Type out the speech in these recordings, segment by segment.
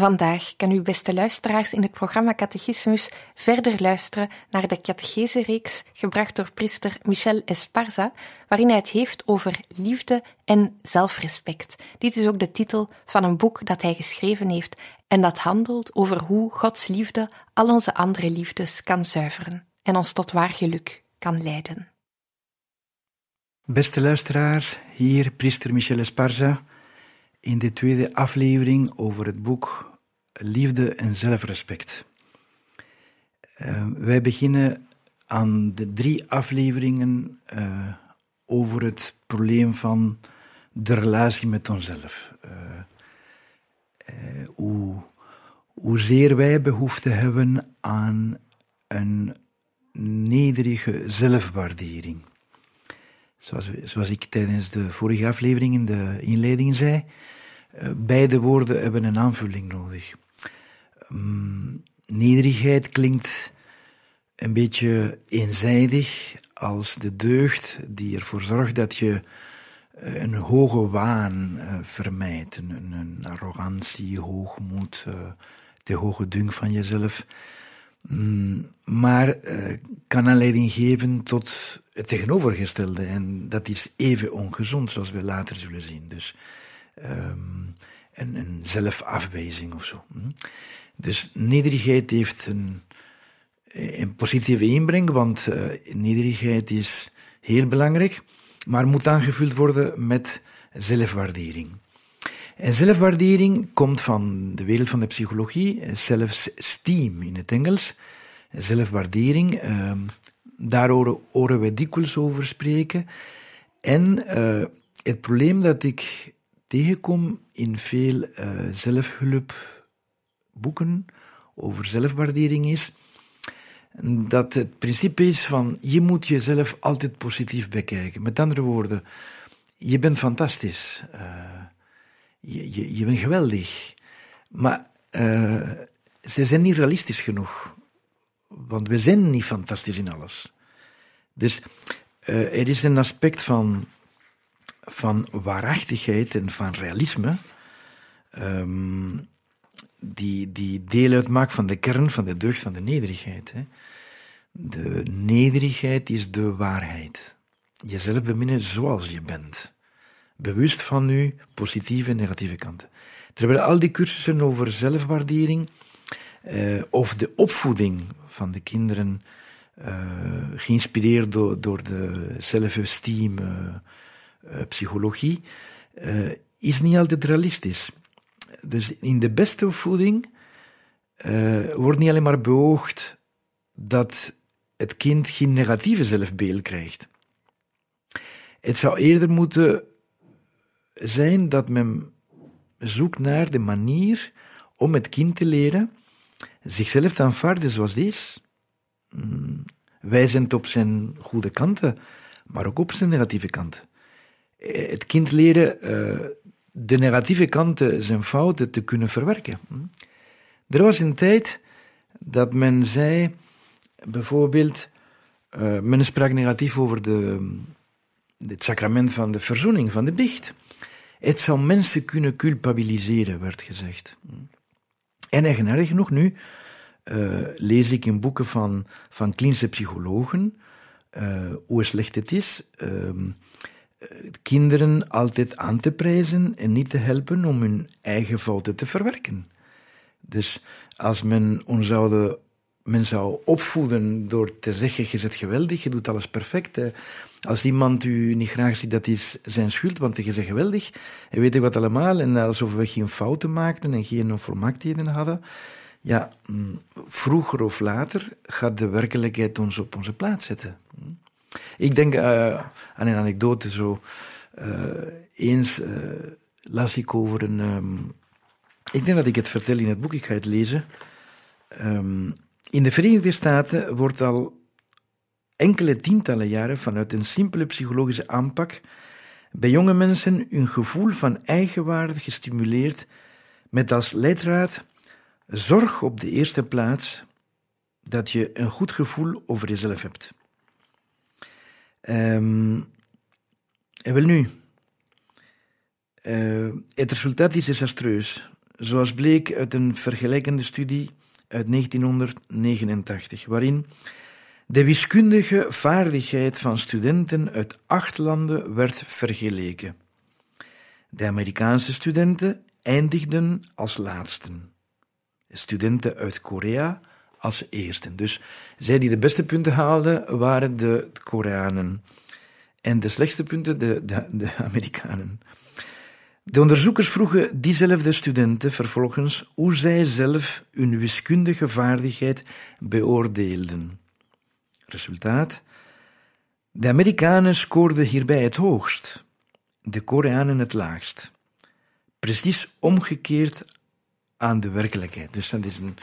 Vandaag kan u, beste luisteraars, in het programma Catechismus verder luisteren naar de catechese-reeks gebracht door priester Michel Esparza, waarin hij het heeft over liefde en zelfrespect. Dit is ook de titel van een boek dat hij geschreven heeft en dat handelt over hoe Gods liefde al onze andere liefdes kan zuiveren en ons tot waar geluk kan leiden. Beste luisteraar, hier priester Michel Esparza in de tweede aflevering over het boek Liefde en Zelfrespect. Uh, wij beginnen aan de drie afleveringen uh, over het probleem van de relatie met onszelf. Uh, hoe, hoezeer wij behoefte hebben aan een nederige zelfwaardering. Zoals, zoals ik tijdens de vorige aflevering in de inleiding zei, beide woorden hebben een aanvulling nodig. Um, nederigheid klinkt een beetje eenzijdig als de deugd die ervoor zorgt dat je uh, een hoge waan uh, vermijdt, een, arrogantie, hoogmoed, de hoge dunk van jezelf. Mm, maar kan aanleiding geven tot het tegenovergestelde. En dat is even ongezond, zoals we later zullen zien. Dus um, een, een zelfafwijzing of zo. Hm? Dus nederigheid heeft een, een positieve inbreng, want uh, nederigheid is heel belangrijk, maar moet aangevuld worden met zelfwaardering. En zelfwaardering komt van de wereld van de psychologie, self-esteem in het Engels. Zelfwaardering, uh, daar horen, wij dikwijls over spreken. En uh, het probleem dat ik tegenkom in veel uh, zelfhulpboeken over zelfwaardering is dat het principe is van je moet jezelf altijd positief bekijken. Met andere woorden, je bent fantastisch, uh, je, je, je, bent geweldig, maar uh, ze zijn niet realistisch genoeg, want we zijn niet fantastisch in alles. Dus er is een aspect van van waarachtigheid en van realisme, um, die, die deel uitmaakt van de kern van de deugd van de nederigheid. Hè. De nederigheid is de waarheid. Jezelf beminnen zoals je bent. Bewust van je positieve en negatieve kanten. Terwijl al die cursussen over zelfwaardering uh, of de opvoeding van de kinderen, uh, geïnspireerd door, door de zelfesteem, uh, psychologie, uh, is niet altijd realistisch. Dus in de beste opvoeding uh, wordt niet alleen maar beoogd dat het kind geen negatieve zelfbeeld krijgt. Het zou eerder moeten zijn dat men zoekt naar de manier om het kind te leren zichzelf te aanvaarden zoals het is. Mm, wijzend op zijn goede kanten, maar ook op zijn negatieve kanten. Eh, het kind leren uh, de negatieve kanten, zijn fouten te kunnen verwerken. Hm? Er was een tijd dat men zei, bijvoorbeeld, uh, men sprak negatief over de, het sacrament van de verzoening, van de biecht. Het zou mensen kunnen culpabiliseren, werd gezegd. Hm? En eigenaardig genoeg nu lees ik in boeken van, van klinische psychologen hoe slecht het is. Uh, kinderen altijd aan te prijzen en niet te helpen om hun eigen fouten te verwerken. Dus als men ons men zou opvoeden door te zeggen, je bent geweldig, je doet alles perfect. Als iemand u niet graag ziet, dat is zijn schuld, want je bent geweldig. En weet ik wat allemaal. En alsof we geen fouten maakten en geen onvolmaaktheden hadden. Ja, mm, vroeger of later gaat de werkelijkheid ons op onze plaats zetten. Ik denk uh, aan een anekdote zo. Uh, eens uh, las ik over een. Um, ik denk dat ik het vertel in het boek, ik ga het lezen. Um, in de Verenigde Staten wordt al enkele tientallen jaren vanuit een simpele psychologische aanpak bij jonge mensen hun gevoel van eigenwaarde gestimuleerd met als leidraad zorg op de eerste plaats dat je een goed gevoel over jezelf hebt. Um, en wel nu, uh, het resultaat is desastreus, zoals bleek uit een vergelijkende studie uit 1989, waarin de wiskundige vaardigheid van studenten uit acht landen werd vergeleken. De Amerikaanse studenten eindigden als laatsten. Studenten uit Korea als eersten. Dus zij die de beste punten haalden, waren de Koreanen. En de slechtste punten, de, de, de Amerikanen. De onderzoekers vroegen diezelfde studenten vervolgens hoe zij zelf hun wiskundige vaardigheid beoordeelden. Resultaat: de Amerikanen scoorden hierbij het hoogst, de Koreanen het laagst. Precies omgekeerd aan de werkelijkheid. Dus dat is een,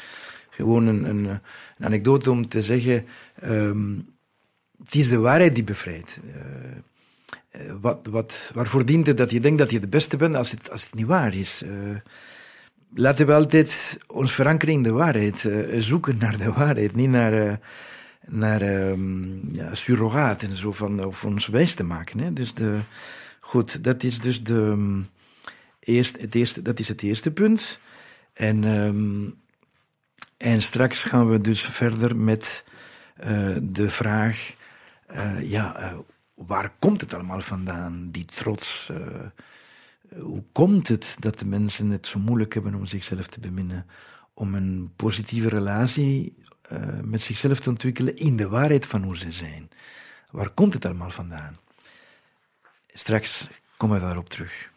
gewoon een, een, een anekdote om te zeggen: um, het is de waarheid die bevrijdt. Uh, wat, wat, waarvoor dient het dat je denkt dat je de beste bent als het, als het niet waar is? Laten we altijd ons verankeren in de waarheid, zoeken naar de waarheid, niet naar naar um, ja, en zo van of ons wijs te maken. Hè. Dus de, goed, dat is dus de, um, eerst, het eerste, dat is het eerste punt. En, en straks gaan we dus verder met uh, de vraag, uh, ja, uh, waar komt het allemaal vandaan, die trots? hoe komt het dat de mensen het zo moeilijk hebben om zichzelf te beminnen? Om een positieve relatie met zichzelf te ontwikkelen in de waarheid van hoe ze zijn. Waar komt het allemaal vandaan? Straks komen we daarop terug.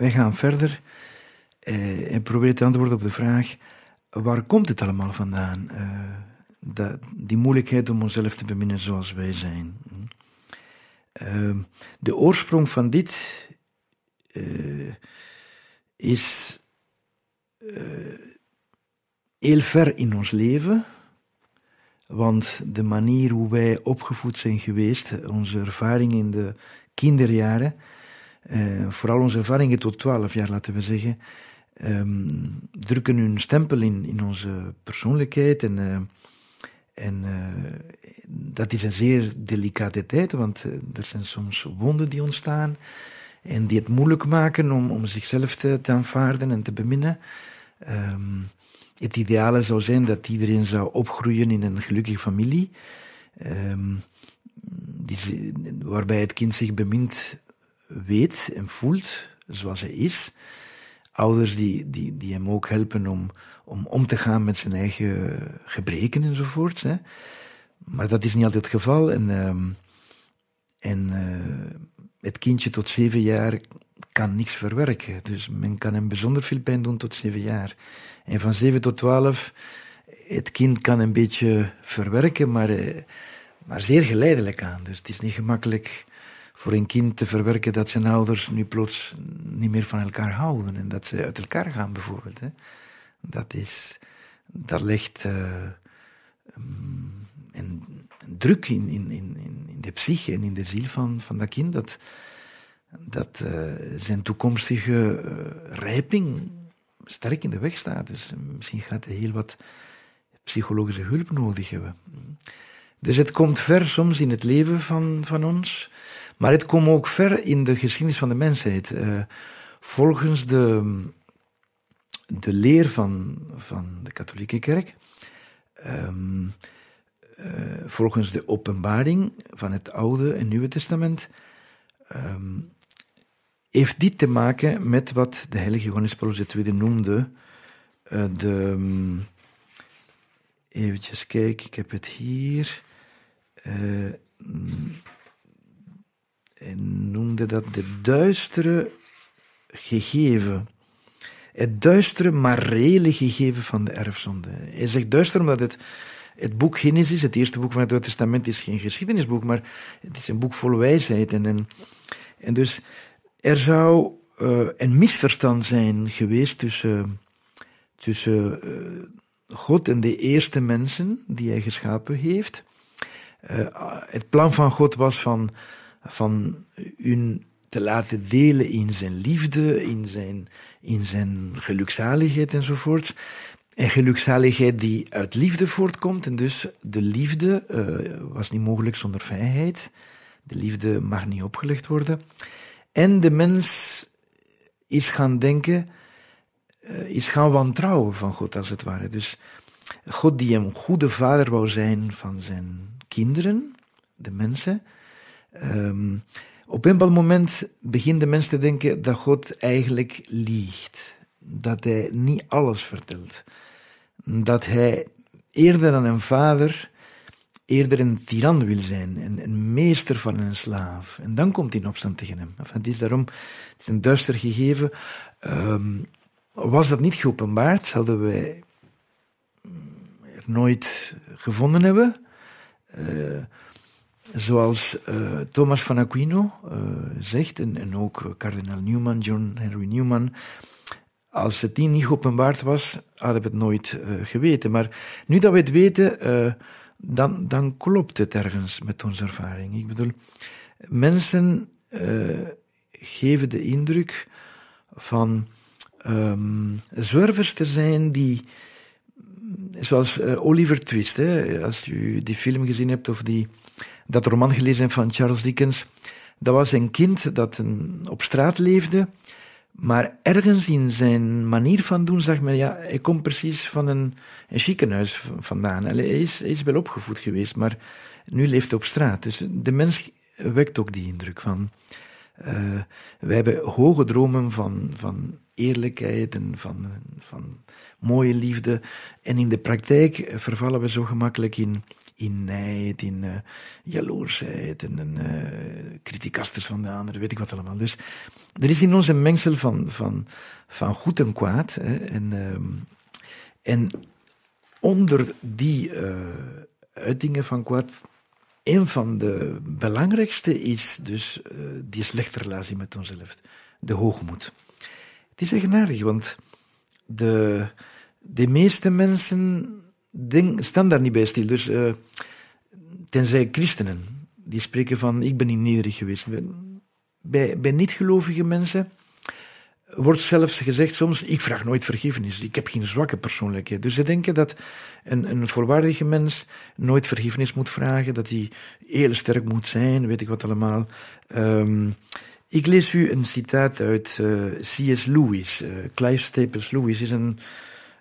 Wij gaan verder en proberen te antwoorden op de vraag: waar komt het allemaal vandaan? Uh, dat, die moeilijkheid om onszelf te beminnen zoals wij zijn. Uh, de oorsprong van dit is heel ver in ons leven. Want de manier hoe wij opgevoed zijn geweest, onze ervaringen in de kinderjaren, uh, vooral onze ervaringen tot 12 jaar, laten we zeggen, um, drukken hun stempel in, in onze persoonlijkheid. En, uh, en uh, dat is een zeer delicate tijd, want er zijn soms wonden die ontstaan en die het moeilijk maken om, om zichzelf te, aanvaarden en te beminnen. Um, het ideale zou zijn dat iedereen zou opgroeien in een gelukkige familie, die, waarbij het kind zich bemind weet en voelt zoals hij is. Ouders die, die, die hem ook helpen om, om om te gaan met zijn eigen gebreken enzovoort. Hè. Maar dat is niet altijd het geval. En, um, en uh, het kindje tot zeven jaar kan niks verwerken. Dus men kan hem bijzonder veel pijn doen tot zeven jaar. En van 7 tot 12, het kind kan een beetje verwerken, maar, eh, maar zeer geleidelijk aan. Dus het is niet gemakkelijk voor een kind te verwerken dat zijn ouders nu plots niet meer van elkaar houden en dat ze uit elkaar gaan bijvoorbeeld. Hè. Dat is, dat legt uh, een, een, druk in, in, in, in de psyche en in de ziel van, van dat kind dat, dat uh, zijn toekomstige uh, rijping sterk in de weg staat. Dus misschien gaat hij heel wat psychologische hulp nodig hebben. Dus het komt ver soms in het leven van, van ons, maar het komt ook ver in de geschiedenis van de mensheid. Uh, volgens de, de leer van, van de katholieke kerk, um, uh, volgens de openbaring van het Oude en Nieuwe Testament, um, heeft dit te maken met wat de heilige Johannes Paulus II noemde uh, de... Um, eventjes kijken, ik heb het hier. Hij noemde dat de duistere gegeven. Het duistere, maar reële gegeven van de erfzonde. Hij zegt duister omdat het, het boek Genesis, het eerste boek van het Oude Testament, is geen geschiedenisboek, maar het is een boek vol wijsheid. En, en, en dus er zou uh, een misverstand zijn geweest tussen, tussen uh, God en de eerste mensen die hij geschapen heeft. Uh, het plan van God was van, van hun te laten delen in zijn liefde, in zijn, in zijn gelukzaligheid enzovoort. En gelukzaligheid die uit liefde voortkomt. En dus de liefde was niet mogelijk zonder vrijheid. De liefde mag niet opgelegd worden. En de mens is gaan denken, uh, is gaan wantrouwen van God als het ware. Dus God die een goede vader wou zijn van zijn kinderen, de mensen. Um, op een bepaald moment begint de te denken dat God eigenlijk liegt. Dat hij niet alles vertelt. Dat hij eerder dan een vader eerder een tiran wil zijn, een, een, meester van een slaaf. En dan komt in opstand tegen hem. het is daarom het is een duister gegeven. Um, was dat niet geopenbaard, zouden wij er nooit gevonden hebben. Uh, zoals uh, Thomas van Aquino uh, zegt, en, ook kardinaal Newman, John Henry Newman, als het niet geopenbaard was, hadden we het nooit geweten. Maar nu dat we het weten, dan, dan klopt het ergens met onze ervaring. Ik bedoel, mensen geven de indruk van um, zwervers te zijn die, zoals Oliver Twist, hè, als u die film gezien hebt of die, dat roman gelezen van Charles Dickens, dat was een kind dat een, op straat leefde maar ergens in zijn manier van doen zag men, ja, hij komt precies van een, een ziekenhuis vandaan. Hij is, hij is wel opgevoed geweest, maar nu leeft hij op straat. Dus de mens wekt ook die indruk van. Uh, wij hebben hoge dromen van, van eerlijkheid en van, van mooie liefde. En in de praktijk vervallen we zo gemakkelijk in, in uh, jaloersheid en uh, criticasters van de anderen, weet ik wat allemaal. Dus er is in ons een mengsel van, van, van goed en kwaad. Hè, en, uh, en onder die uh, uitingen van kwaad, een van de belangrijkste is dus die slechte relatie met onszelf, de hoogmoed. Het is eigenaardig, want de, de meeste mensen denk, staan daar niet bij stil. Dus uh, tenzij christenen, die spreken van ik ben niet nederig geweest. Bij, bij niet-gelovige mensen wordt zelfs gezegd soms, ik vraag nooit vergiffenis, ik heb geen zwakke persoonlijkheid. Dus ze denken dat een, een volwaardige mens nooit vergiffenis moet vragen, dat hij heel sterk moet zijn, weet ik wat allemaal. Um, ik lees u een citaat uit eh, C.S. Lewis. Uh, Clive Staples Lewis is een,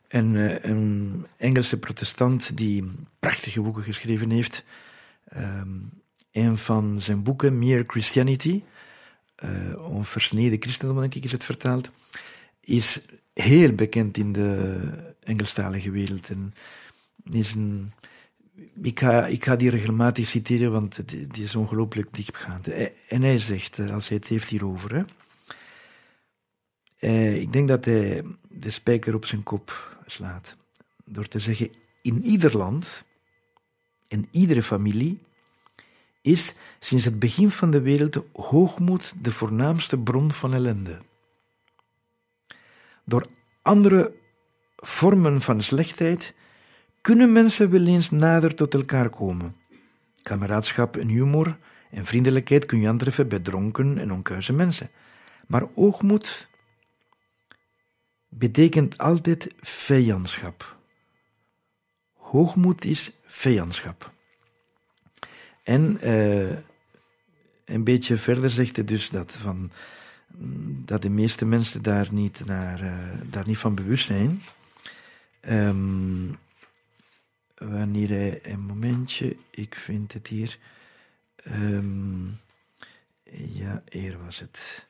een, uh, een, Engelse protestant die prachtige boeken geschreven heeft. Um, een van zijn boeken, Mere Christianity, uh, onversneden christendom, denk ik, is het vertaald, is heel bekend in de Engelstalige wereld. En is een, ik, ga, die regelmatig citeren, want het, is ongelooflijk diepgaand. En hij zegt, eh, als hij het heeft hierover, hè, ik denk dat hij de spijker op zijn kop slaat. Door te zeggen, in ieder land, in iedere familie, is sinds het begin van de wereld hoogmoed de voornaamste bron van ellende. Door andere vormen van slechtheid kunnen mensen wel eens nader tot elkaar komen. Kameraadschap en humor en vriendelijkheid kun je aantreffen bij dronken en onkuise mensen. Maar hoogmoed betekent altijd vijandschap. Hoogmoed is vijandschap. En uh, een beetje verder zegt hij dus dat, van, dat de meeste mensen daar niet, naar, uh, daar niet van bewust zijn. Um, wanneer hij, een momentje, ik vind het hier. Um, ja, hier was het.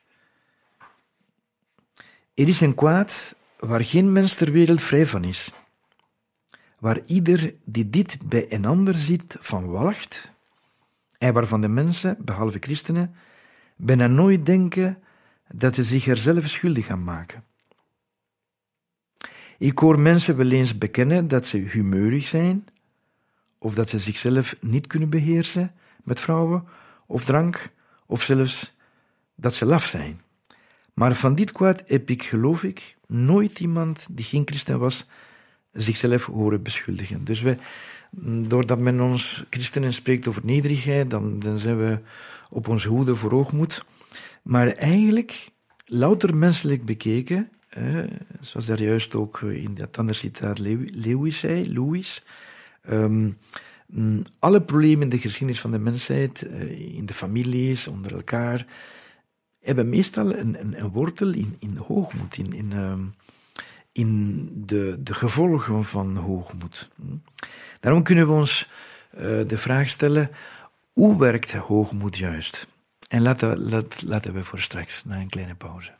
Er is een kwaad waar geen mens ter wereld vrij van is. Waar ieder die dit bij een ander ziet van walgt, en waarvan de mensen, behalve christenen, bijna nooit denken dat ze zich er zelf schuldig aan maken. Ik hoor mensen wel eens bekennen dat ze humeurig zijn, of dat ze zichzelf niet kunnen beheersen met vrouwen of drank, of zelfs dat ze laf zijn. Maar van dit kwaad heb ik, geloof ik, nooit iemand die geen christen was, zichzelf horen beschuldigen. Dus we, doordat men ons christenen spreekt over nederigheid, dan, dan zijn we op onze hoede voor hoogmoed. Maar eigenlijk, louter menselijk bekeken, eh, zoals daar juist ook in dat andere citaat Lewis zei, um, alle problemen in de geschiedenis van de mensheid, uh, in de families, onder elkaar, hebben meestal een, een, een wortel in, in hoogmoed, in, in, um, in de, de gevolgen van hoogmoed. Daarom kunnen we ons uh, de vraag stellen: hoe werkt hoogmoed juist? En laten, laat, laten we voor straks, na een kleine pauze.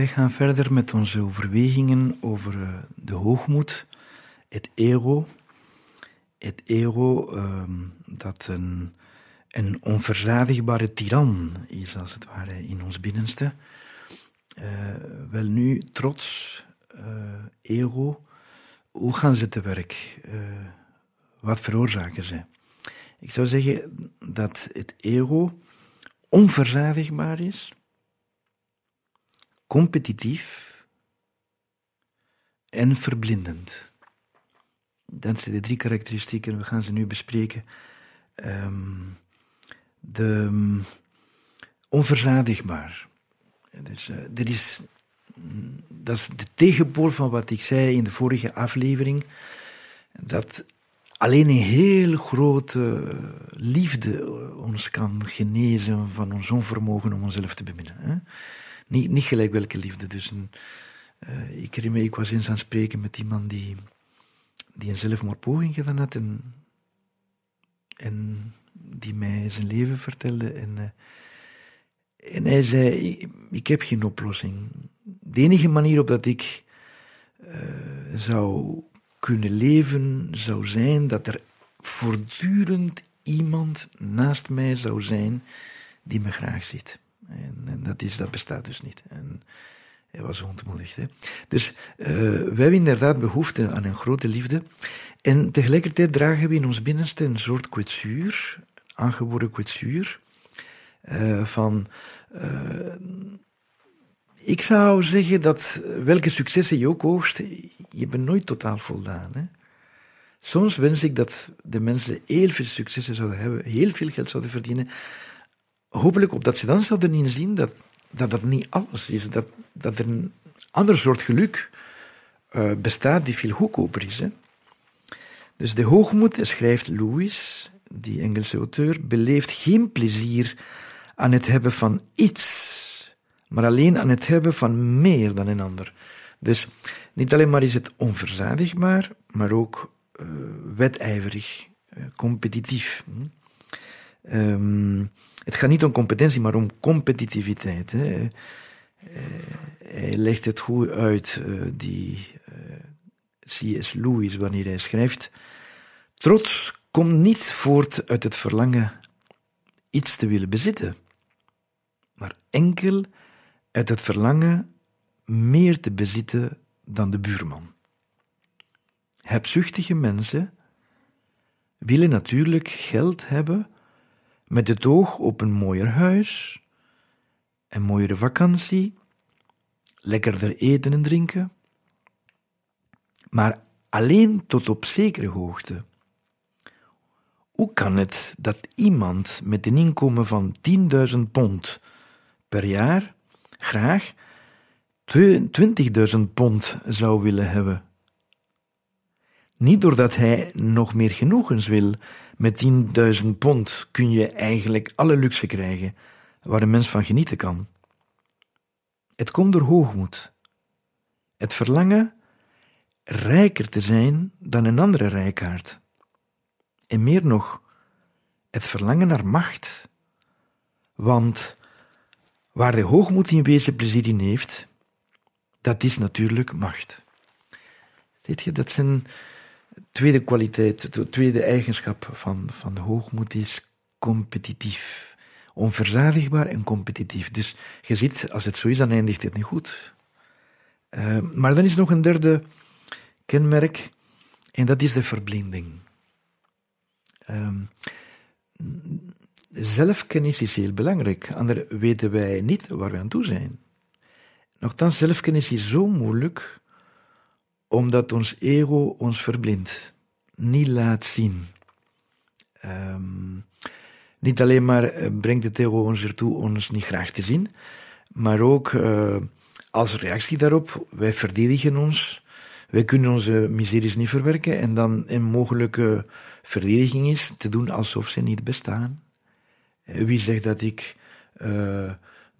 Wij gaan verder met onze overwegingen over eh, de hoogmoed, het ego. Het ego ehm, dat een, een onverzadigbare tiran is, als het ware, in ons binnenste. Uh, wel nu, trots, uh, ego, hoe gaan ze te werk? Wat veroorzaken ze? Ik zou zeggen dat het ego onverzadigbaar is, competitief en verblindend. Dat zijn de drie karakteristieken, we gaan ze nu bespreken. Um, de um, onverzadigbaar. Dus, er is, dat is de tegenpool van wat ik zei in de vorige aflevering. Dat alleen een heel grote liefde ons kan genezen van ons onvermogen om onszelf te beminnen. Hè? Niet, niet gelijk welke liefde. Dus een, uh, ik herinner me, ik was eens aan het spreken met iemand die, die een zelfmoordpoging gedaan had en, en die mij zijn leven vertelde. En, uh, en hij zei, ik, heb geen oplossing. De enige manier op dat ik uh, zou kunnen leven zou zijn dat er voortdurend iemand naast mij zou zijn die me graag ziet. En, en dat, is, dat bestaat dus niet. En hij was ontmoedigd. Hè. Dus uh, wij hebben inderdaad behoefte aan een grote liefde. En tegelijkertijd dragen we in ons binnenste een soort kwetsuur, aangeboren kwetsuur, uh, van... Uh, ik zou zeggen dat welke successen je ook oogst, je bent nooit totaal voldaan. Hè? Soms wens ik dat de mensen heel veel successen zouden hebben, heel veel geld zouden verdienen. Hopelijk opdat ze dan zouden inzien dat dat, dat niet alles is, dat, dat er een ander soort geluk uh, bestaat die veel goedkoper is. Dus de hoogmoed, schrijft Lewis, die Engelse auteur, beleeft geen plezier aan het hebben van iets, maar alleen aan het hebben van meer dan een ander. Dus niet alleen maar is het onverzadigbaar, maar ook uh, wedijverig, uh, competitief. Um, het gaat niet om competentie, maar om competitiviteit. Hè. Uh, hij legt het goed uit, uh, die C.S. Lewis, wanneer hij schrijft. Trots komt niet voort uit het verlangen iets te willen bezitten, maar enkel uit het verlangen meer te bezitten dan de buurman. Hebzuchtige mensen willen natuurlijk geld hebben met het oog op een mooier huis, een mooiere vakantie, lekkerder eten en drinken, maar alleen tot op zekere hoogte. Hoe kan het dat iemand met een inkomen van 10.000 pond per jaar graag 20.000 pond zou willen hebben. Niet doordat hij nog meer genoegens wil. Met 10.000 pond kun je eigenlijk alle luxe krijgen waar een mens van genieten kan. Het komt door hoogmoed. Het verlangen rijker te zijn dan een andere rijkaard. En meer nog, het verlangen naar macht. Want waar de hoogmoed in wezen plezier in heeft, dat is natuurlijk macht. Ziet je, dat zijn tweede kwaliteit, de tweede eigenschap van, van hoogmoed is competitief. Onverzadigbaar en competitief. Dus je ziet, als het zo is, dan eindigt het niet goed. Uh, maar dan is nog een derde kenmerk, en dat is de verblinding. Uh, zelfkennis is heel belangrijk, anders weten wij niet waar we aan toe zijn. Nochtans, zelfkennis is zo moeilijk, omdat ons ego ons verblindt, niet laat zien. Um, niet alleen maar eh, brengt het ego ons ertoe ons niet graag te zien, maar ook uh, als reactie daarop, wij verdedigen ons, wij kunnen onze miseries niet verwerken en dan een mogelijke verdediging is te doen alsof ze niet bestaan. Eh, wie zegt dat ik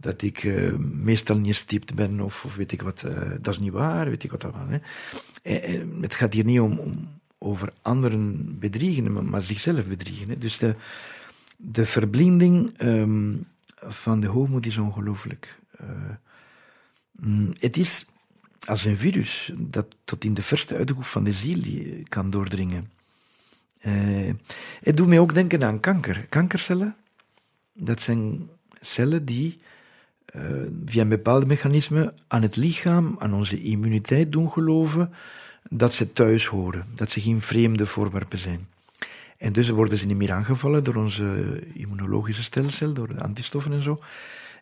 dat ik uh, meestal niet stipt ben of, weet ik wat. Uh, dat is niet waar, weet ik wat allemaal. Hè. En, het gaat hier niet om, over anderen bedriegen, maar, maar zichzelf bedriegen. Dus de, de verblinding um, van de hoogmoed is ongelooflijk. Mm, het is als een virus dat tot in de verste uithoek van de ziel kan doordringen. Het doet mij ook denken aan kanker. Kankercellen, dat zijn cellen die uh, via een bepaald aan het lichaam, aan onze immuniteit doen geloven dat ze thuis horen, dat ze geen vreemde voorwerpen zijn. En dus worden ze niet meer aangevallen door onze immunologische stelsel, door de antistoffen en zo.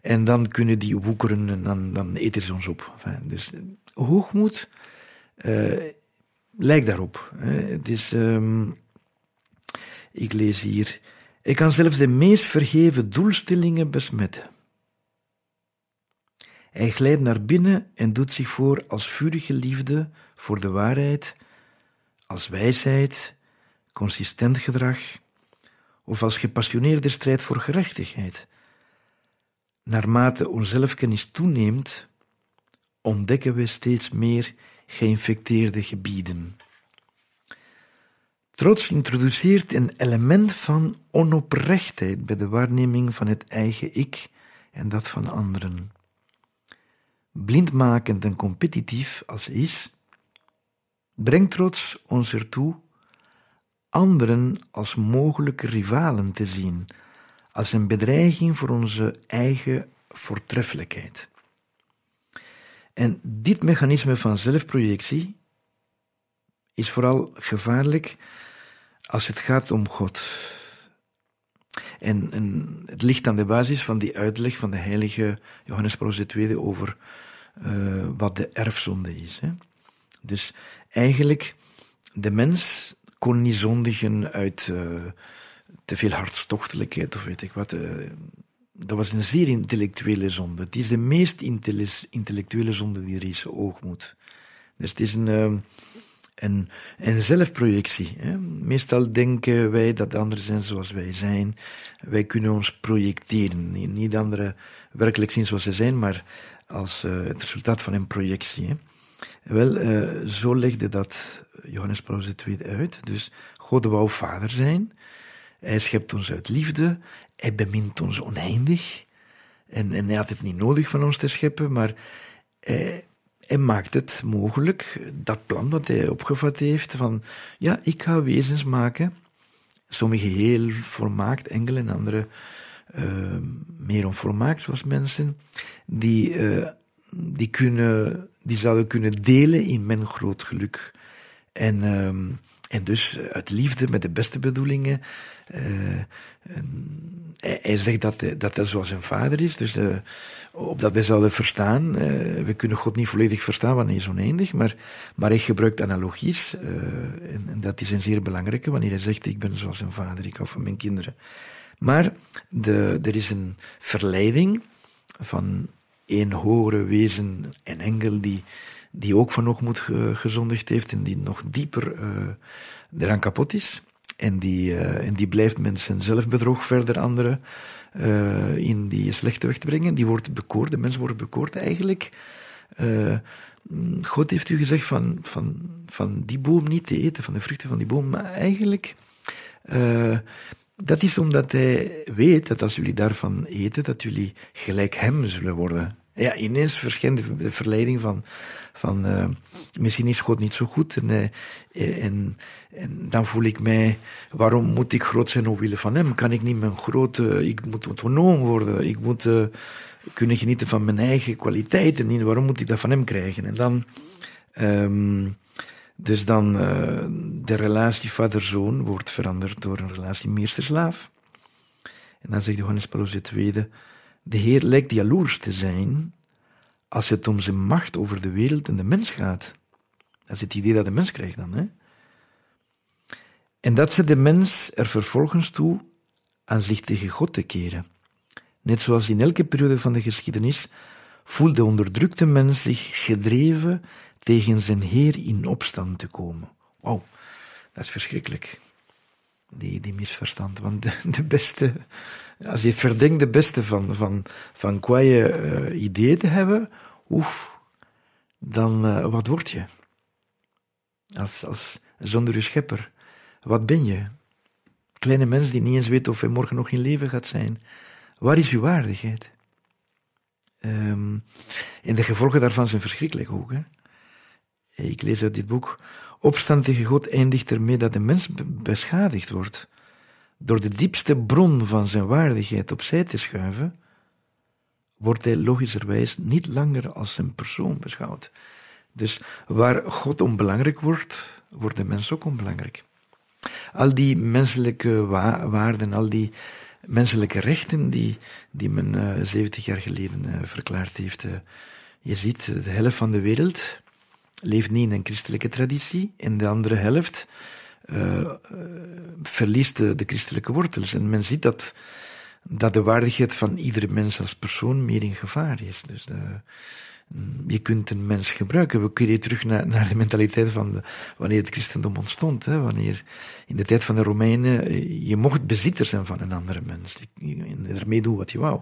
En dan kunnen die woekeren en dan, eten ze ons op. Enfin, dus hoogmoed uh, lijkt daarop. Hè. Het is, um, ik lees hier, ik kan zelfs de meest vergeven doelstellingen besmetten. Hij glijdt naar binnen en doet zich voor als vurige liefde voor de waarheid, als wijsheid, consistent gedrag of als gepassioneerde strijd voor gerechtigheid. Naarmate onze zelfkennis toeneemt, ontdekken we steeds meer geïnfecteerde gebieden. Trots introduceert een element van onoprechtheid bij de waarneming van het eigen ik en dat van anderen. Blindmakend en competitief als is, brengt trots ons ertoe anderen als mogelijke rivalen te zien, als een bedreiging voor onze eigen voortreffelijkheid. En dit mechanisme van zelfprojectie is vooral gevaarlijk als het gaat om God. En, en, het ligt aan de basis van die uitleg van de heilige Johannes Paulus II over uh, wat de erfzonde is. Hè. Dus eigenlijk, de mens kon niet zondigen uit uh, te veel hartstochtelijkheid of weet ik wat. Uh, dat was een zeer intellectuele zonde. Het is de meest intellectuele zonde die er is, oogmoed. Dus het is een, een, een zelfprojectie. Hè. Meestal denken wij dat anderen zijn zoals wij zijn. Wij kunnen ons projecteren. Niet anderen werkelijk zien zoals ze zijn, maar als uh, het resultaat van een projectie. Wel, uh, zo legde dat Johannes Paulus II uit. Dus God wou vader zijn. Hij schept ons uit liefde. Hij bemint ons oneindig. En, en hij had het niet nodig van ons te scheppen, maar hij, hij maakt het mogelijk, dat plan dat hij opgevat heeft, van ja, ik ga wezens maken, sommige heel volmaakt, enkele en andere meer onvolmaakt, zoals mensen, die, uh, die, kunnen, die zouden kunnen delen in mijn groot geluk. En, uh, en dus uit liefde, met de beste bedoelingen, uh, hij, zegt dat, dat hij zoals zijn vader is, dus opdat wij zouden verstaan, we kunnen God niet volledig verstaan, want hij is oneindig, maar, maar hij gebruikt analogies, en, en, dat is een zeer belangrijke, wanneer hij zegt, ik ben zoals een vader, ik hou van mijn kinderen. Maar de, er is een verleiding van een hogere wezen, een engel, die, die ook van moet gezondigd heeft en die nog dieper eraan kapot is. En die, uh, en die blijft mensen zelfbedrog verder anderen uh, in die slechte weg te brengen. Die wordt bekoord, de mens wordt bekoord eigenlijk. Uh, God heeft u gezegd van, van, van die boom niet te eten, van de vruchten van die boom. Maar eigenlijk, dat is omdat hij weet dat als jullie daarvan eten, dat jullie gelijk hem zullen worden. Ja, ineens verschijnt de verleiding van, van uh, misschien is God niet zo goed. En, uh, en, en, dan voel ik mij, waarom moet ik groot zijn omwille van hem? Kan ik niet mijn grote, ik moet autonoom worden, ik moet uh, kunnen genieten van mijn eigen kwaliteiten. Waarom moet ik dat van hem krijgen? En dan, um, dus dan, de relatie vader-zoon wordt veranderd door een relatie meester-slaaf. En dan zegt Johannes Paulus II, de Heer lijkt jaloers te zijn als het om zijn macht over de wereld en de mens gaat. Dat is het idee dat de mens krijgt dan. Hè? En dat ze de mens er vervolgens toe aan zich tegen God te keren. Net zoals in elke periode van de geschiedenis voelt de onderdrukte mens zich gedreven tegen zijn Heer in opstand te komen. Wauw, dat is verschrikkelijk. Die, die misverstand. Want de, de beste, als je verdenkt de beste van, van, van kwaaie uh, ideeën te hebben, oef, dan uh, wat word je? Als, als zonder je schepper. Wat ben je? Kleine mens die niet eens weet of hij morgen nog in leven gaat zijn. Waar is uw waardigheid? Um, en de gevolgen daarvan zijn verschrikkelijk ook. Ik lees uit dit boek. Opstand tegen God eindigt ermee dat de mens beschadigd wordt. Door de diepste bron van zijn waardigheid opzij te schuiven, wordt hij logischerwijs niet langer als een persoon beschouwd. Dus waar God onbelangrijk wordt, wordt de mens ook onbelangrijk. Al die menselijke waarden, al die menselijke rechten die, die men uh, 70 jaar geleden uh, verklaard heeft. Uh, je ziet, de helft van de wereld leeft niet in een christelijke traditie en de andere helft verliest de, de, christelijke wortels. En men ziet dat, dat de waardigheid van iedere mens als persoon meer in gevaar is. Dus de, je kunt een mens gebruiken. We keren terug naar, naar de mentaliteit van de, wanneer het christendom ontstond. Hè, wanneer in de tijd van de Romeinen je mocht bezitter zijn van een andere mens. Je ermee doen wat je wou.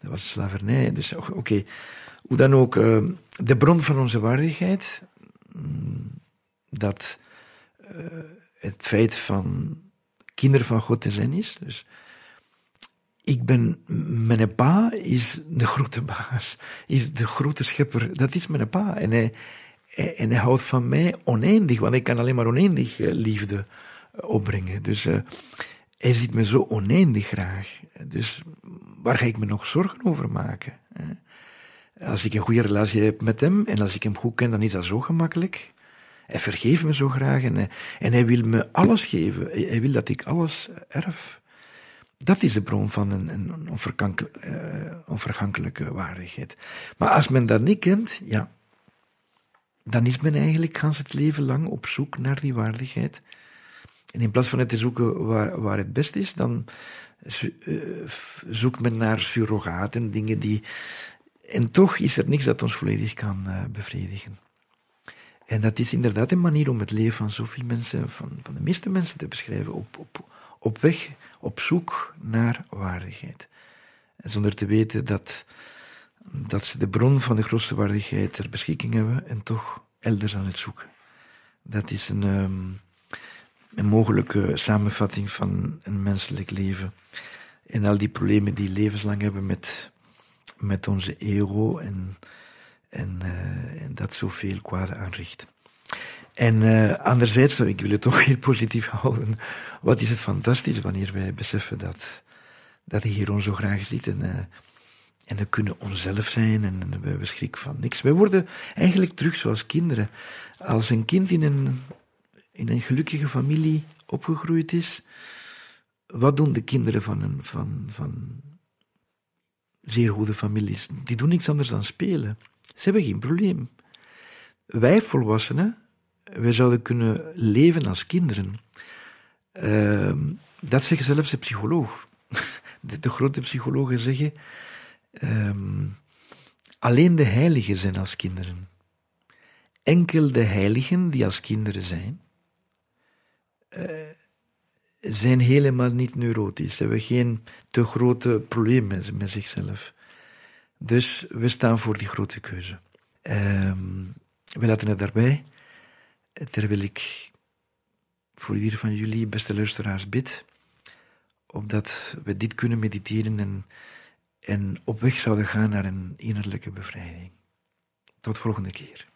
Dat was slavernij. Dus oké, hoe dan ook, uh, de bron van onze waardigheid, mm, dat uh, het feit van kinderen van God te zijn is. Dus ik ben, mijn pa is de grote baas, is de grote schepper, dat is mijn pa. En hij, en hij houdt van mij oneindig, want ik kan alleen maar oneindig eh, liefde eh, opbrengen. Dus uh, hij ziet me zo oneindig graag. Dus waar ga ik me nog zorgen over maken? Als ik een goede relatie heb met hem en als ik hem goed ken, dan is dat zo gemakkelijk. Hij vergeeft me zo graag en hij, en hij wil me alles geven. Hij wil dat ik alles erf. Dat is de bron van een, uh, onvergankelijke waardigheid. Maar als men dat niet kent, ja, dan is men eigenlijk gans het leven lang op zoek naar die waardigheid. En in plaats van het te zoeken waar, waar het best is, dan uh, zoekt men naar surrogaten, dingen die. En toch is er niks dat ons volledig kan uh, bevredigen. En dat is inderdaad een manier om het leven van zoveel mensen, van, van de meeste mensen te beschrijven, op, op, op weg op zoek naar waardigheid. Zonder te weten dat, dat ze de bron van de grootste waardigheid ter beschikking hebben en toch elders aan het zoeken. Dat is een, um, een mogelijke samenvatting van een menselijk leven. En al die problemen die levenslang hebben met, met onze ego en, en, uh, en dat zoveel kwaad aanricht. En uh, anderzijds, ik wil het toch heel positief houden, wat is het fantastisch wanneer wij beseffen dat, dat de Heer ons zo graag ziet en, uh, en we kunnen onszelf zijn en we hebben schrik van niks. Wij worden eigenlijk terug zoals kinderen. Als een kind in een, in een gelukkige familie opgegroeid is, wat doen de kinderen van, een, van, van zeer goede families? Die doen niks anders dan spelen. Ze hebben geen probleem. Wij volwassenen, wij zouden kunnen leven als kinderen. Uh, dat zeggen zelfs de psycholoog. De, grote psychologen zeggen, um, alleen de heiligen zijn als kinderen. Enkel de heiligen die als kinderen zijn, uh, zijn helemaal niet neurotisch, hebben geen te grote problemen met zichzelf. Dus we staan voor die grote keuze. Um, we laten het daarbij terwijl ik voor ieder van jullie, beste luisteraars, bid, opdat we dit kunnen mediteren en, en op weg zouden gaan naar een innerlijke bevrijding. Tot volgende keer.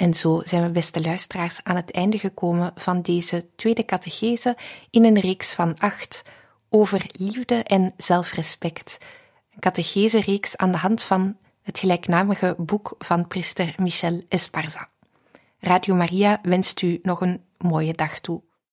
En zo zijn we, beste luisteraars, aan het einde gekomen van deze tweede catechese in een reeks van acht over liefde en zelfrespect. Een catechese-reeks aan de hand van het gelijknamige boek van priester Michel Esparza. Radio Maria wenst u nog een mooie dag toe.